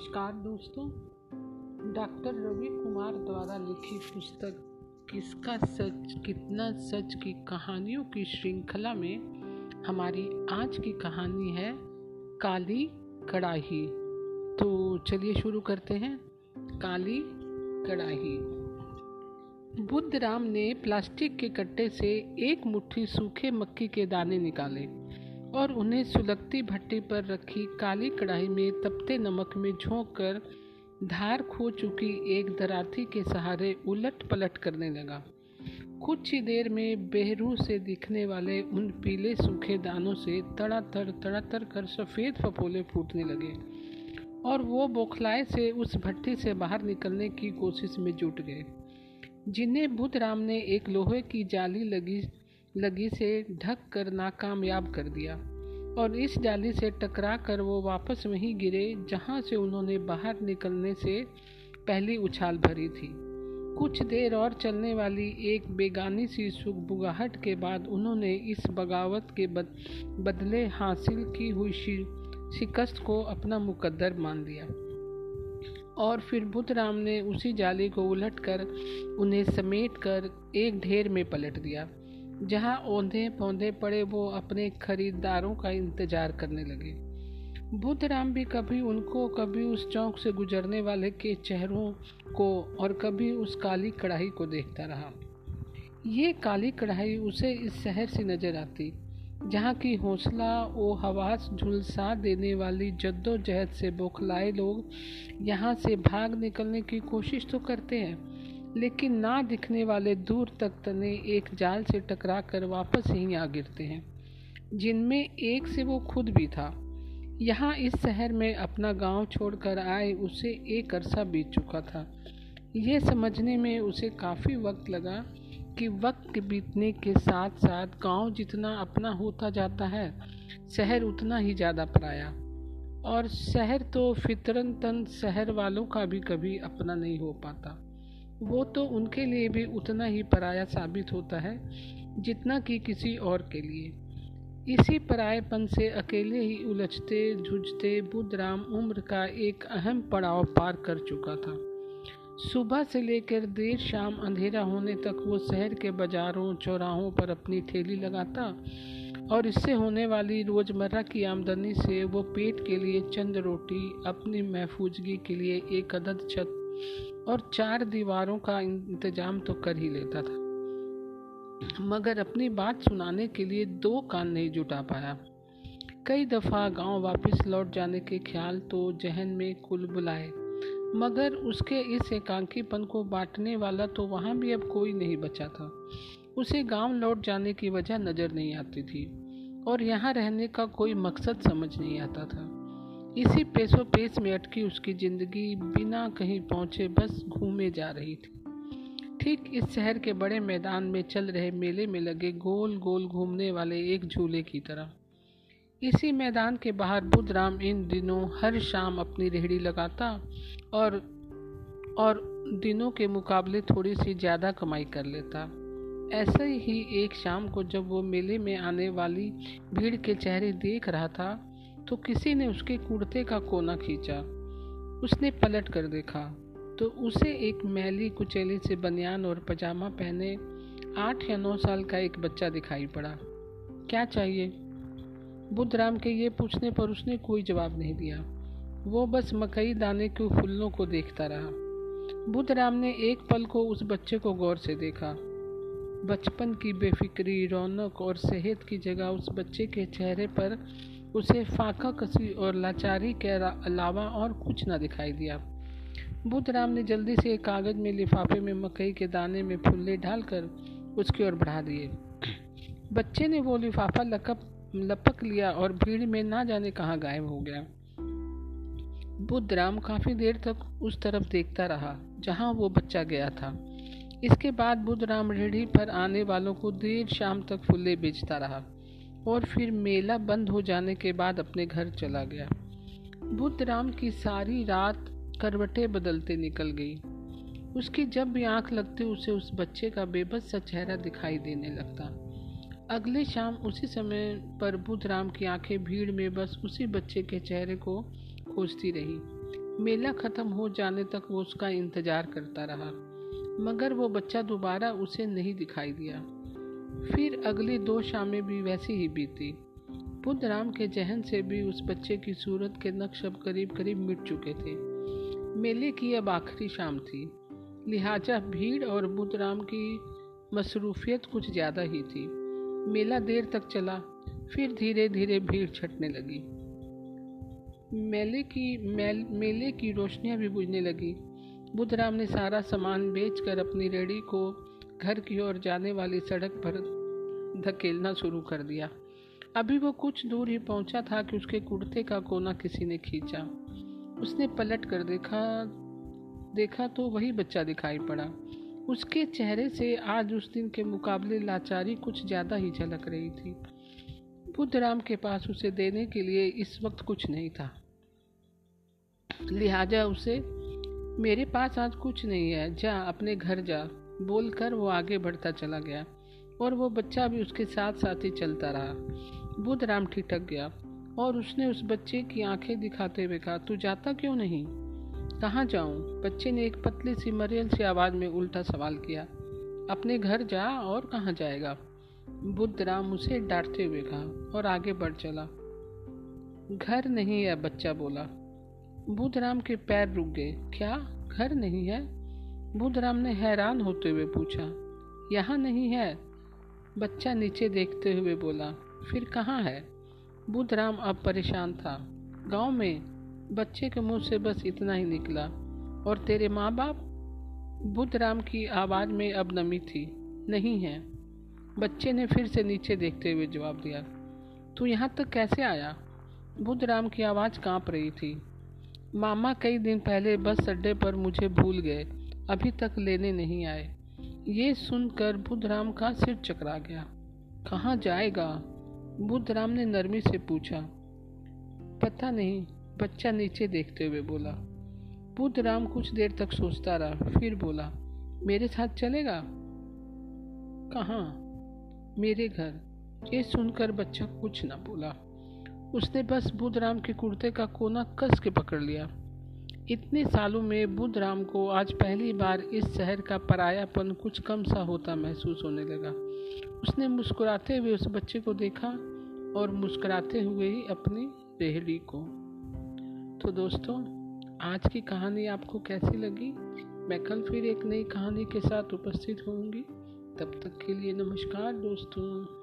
नमस्कार दोस्तों, डॉक्टर रवि कुमार द्वारा लिखी पुस्तक, किसका सच, कितना सच की कहानियों की श्रृंखला में हमारी आज की कहानी है काली कड़ाही। तो चलिए शुरू करते हैं। काली कड़ाही। बुद्ध राम ने प्लास्टिक के कट्टे से एक मुट्ठी सूखे मक्की के दाने निकाले। और उन्हें सुलगती भट्टी पर रखी काली कढ़ाई में तपते नमक में झोंक कर धार खो चुकी एक दराती के सहारे उलट पलट करने लगा। कुछ ही देर में बेहरू से दिखने वाले उन पीले सूखे दानों से तड़ातर तड़ातर कर सफ़ेद फपोले फूटने लगे और वो बौखलाए से उस भट्टी से बाहर निकलने की कोशिश में जुट गए। जिन्हें बुद्ध राम ने एक लोहे की जाली लगी लगी से ढक कर नाकामयाब कर दिया और इस जाली से टकरा कर वो वापस वहीं गिरे जहाँ से उन्होंने बाहर निकलने से पहली उछाल भरी थी। कुछ देर और चलने वाली एक बेगानी सी सुखबुगाहट के बाद उन्होंने इस बगावत के बद, बदले हासिल की हुई शिकस्त को अपना मुकद्दर मान लिया। और फिर बुद्धराम ने उसी जाली को उलट कर उन्हें समेट कर एक ढेर में पलट दिया। जहाँ औंधे पौधे पड़े, वो अपने खरीदारों का इंतज़ार करने लगे। बुद्धराम भी कभी उनको, कभी उस चौक से गुजरने वाले के चेहरों को और कभी उस काली कढ़ाई को देखता रहा। ये काली कढ़ाई उसे इस शहर से नज़र आती, जहाँ की हौसला वो हवास झुलसा देने वाली जद्दोजहद से बौखलाए लोग यहाँ से भाग निकलने की कोशिश तो करते हैं लेकिन ना दिखने वाले दूर तक तने एक जाल से टकरा कर वापस यहीं आ गिरते हैं, जिनमें एक से वो खुद भी था। यहाँ इस शहर में अपना गाँव छोड़कर आए उसे एक अरसा बीत चुका था। ये समझने में उसे काफ़ी वक्त लगा कि वक्त बीतने के साथ साथ गाँव जितना अपना होता जाता है, शहर उतना ही ज़्यादा पराया। और शहर तो फितरन तन शहर वालों का भी कभी अपना नहीं हो पाता। वो तो उनके लिए भी उतना ही पराया साबित होता है, जितना कि किसी और के लिए। इसी परायपन से अकेले ही उलझते, झुझते बुद्धराम उम्र का एक अहम पड़ाव पार कर चुका था। सुबह से लेकर देर शाम अंधेरा होने तक वो शहर के बाजारों, चौराहों पर अपनी ठेली लगाता और इससे होने वाली रोज़मर्रा की आमदनी से वो पेट के लिए चंद रोटी, अपनी महफूजगी के लिए एक अदद छत और चार दीवारों का इंतज़ाम तो कर ही लेता था। मगर अपनी बात सुनाने के लिए दो कान नहीं जुटा पाया। कई दफ़ा गाँव वापस लौट जाने के ख्याल तो जहन में कुल बुलाए मगर उसके इस एकांकीपन को बांटने वाला तो वहाँ भी अब कोई नहीं बचा था। उसे गाँव लौट जाने की वजह नज़र नहीं आती थी, और यहाँ रहने का कोई मकसद समझ नहीं आता था। इसी पेशो पेश में अटकी उसकी ज़िंदगी बिना कहीं पहुँचे, बस घूमे जा रही थी। ठीक इस शहर के बड़े मैदान में चल रहे मेले में लगे गोल गोल घूमने वाले एक झूले की तरह। इसी मैदान के बाहर बुद्धराम इन दिनों हर शाम अपनी रेहड़ी लगाता और और दिनों के मुकाबले थोड़ी सी ज़्यादा कमाई कर लेता। ऐसे ही एक शाम को जब वो मेले में आने वाली भीड़ के चेहरे देख रहा था तो किसी ने उसके कुर्ते का कोना खींचा। उसने पलट कर देखा तो उसे एक मैली कुचेली से बनियान और पजामा पहने आठ या नौ साल का एक बच्चा दिखाई पड़ा। क्या चाहिए? बुद्धराम के ये पूछने पर उसने कोई जवाब नहीं दिया। वो बस मकई दाने के फूलों को देखता रहा। बुद्धराम ने एक पल को उस बच्चे को गौर से देखा। बचपन की बेफिक्री, रौनक और सेहत की जगह उस बच्चे के चेहरे पर उसे फाका कसी और लाचारी के अलावा और कुछ न दिखाई दिया। बुद्धराम ने जल्दी से एक कागज़ में लिफाफे में मकई के दाने में फुल्ले डालकर उसकी ओर बढ़ा दिए। बच्चे ने वो लिफाफा लकप लपक लिया और भीड़ में ना जाने कहाँ गायब हो गया। बुद्धराम काफ़ी देर तक उस तरफ़ देखता रहा, जहाँ वो बच्चा गया था। इसके बाद बुद्धराम रेढ़ी पर आने वालों को देर शाम तक फुल्ले बेचता रहा। और फिर मेला बंद हो जाने के बाद अपने घर चला गया। बुद्ध राम की सारी रात करवटें बदलते निकल गई। उसकी जब भी आँख लगती उसे उस बच्चे का बेबस सा चेहरा दिखाई देने लगता। अगले शाम उसी समय पर बुद्ध राम की आँखें भीड़ में बस उसी बच्चे के चेहरे को खोजती रही। मेला ख़त्म हो जाने तक वो उसका इंतज़ार करता रहा, मगर वो बच्चा दोबारा उसे नहीं दिखाई दिया। फिर अगली दो शामें भी वैसी ही बीती। बुद्धराम के जहन से भी उस बच्चे की सूरत के नक्श अब करीब करीब मिट चुके थे। मेले की अब आखिरी शाम थी। लिहाजा भीड़ और बुद्ध राम की मसरूफियत कुछ ज़्यादा ही थी। मेला देर तक चला फिर धीरे धीरे भीड़ छटने लगी। मेले की मेल, मेले की रोशनियाँ भी बुझने लगी। बुद्ध राम ने सारा सामान बेचकर अपनी रेडी को घर की ओर जाने वाली सड़क पर धकेलना शुरू कर दिया। अभी वो कुछ दूर ही पहुँचा था कि उसके कुर्ते का कोना किसी ने खींचा। उसने पलट कर देखा देखा तो वही बच्चा दिखाई पड़ा। उसके चेहरे से आज उस दिन के मुकाबले लाचारी कुछ ज़्यादा ही झलक रही थी। बुद्धराम के पास उसे देने के लिए इस वक्त कुछ नहीं था। लिहाजा उसे, मेरे पास आज कुछ नहीं है, जा, अपने घर जा। बोलकर वो आगे बढ़ता चला गया और वो बच्चा भी उसके साथ साथ ही चलता रहा। बुद्धराम ठिठक गया और उसने उस बच्चे की आँखें दिखाते हुए कहा, तू जाता क्यों नहीं? कहाँ जाऊँ? बच्चे ने एक पतली सी मरियल सी आवाज़ में उल्टा सवाल किया, अपने घर जा और कहाँ जाएगा? बुद्ध राम उसे डांटते हुए कहा और आगे बढ़ चला। घर नहीं है, बच्चा बोला। बुद्ध राम के पैर रुक गए, क्या? घर नहीं है? बुद्ध राम ने हैरान होते हुए पूछा, यहाँ नहीं है? बच्चा नीचे देखते हुए बोला, फिर कहाँ है? बुद्ध राम अब परेशान था। गाँव में बच्चे के मुँह से बस इतना ही निकला, और तेरे माँ बाप बुद्धराम की आवाज़ में अब नमी थी। नहीं है। बच्चे ने फिर से नीचे देखते हुए जवाब दिया, तू यहाँ तक कैसे आया? बुद्धराम की आवाज़ काँप रही थी। मामा कई दिन पहले बस अड्डे पर मुझे भूल गए अभी तक लेने नहीं आए। ये सुनकर बुद्धराम का सिर चकरा गया। कहाँ जाएगा? बुद्धराम ने नरमी से पूछा। पता नहीं, बच्चा नीचे देखते हुए बोला। बुद्ध राम कुछ देर तक सोचता रहा, फिर बोला, मेरे साथ चलेगा? कहाँ? मेरे घर। ये सुनकर बच्चा कुछ ना बोला। उसने बस बुद्ध राम के कुर्ते का कोना कस के पकड़ लिया। इतने सालों में बुद्ध राम को आज पहली बार इस शहर का परायापन कुछ कम सा होता महसूस होने लगा। उसने मुस्कुराते हुए उस बच्चे को देखा और मुस्कुराते हुए ही अपनी रेहड़ी को। तो दोस्तों, आज की कहानी आपको कैसी लगी? मैं कल फिर एक नई कहानी के साथ उपस्थित होंगी तब तक के लिए नमस्कार दोस्तों।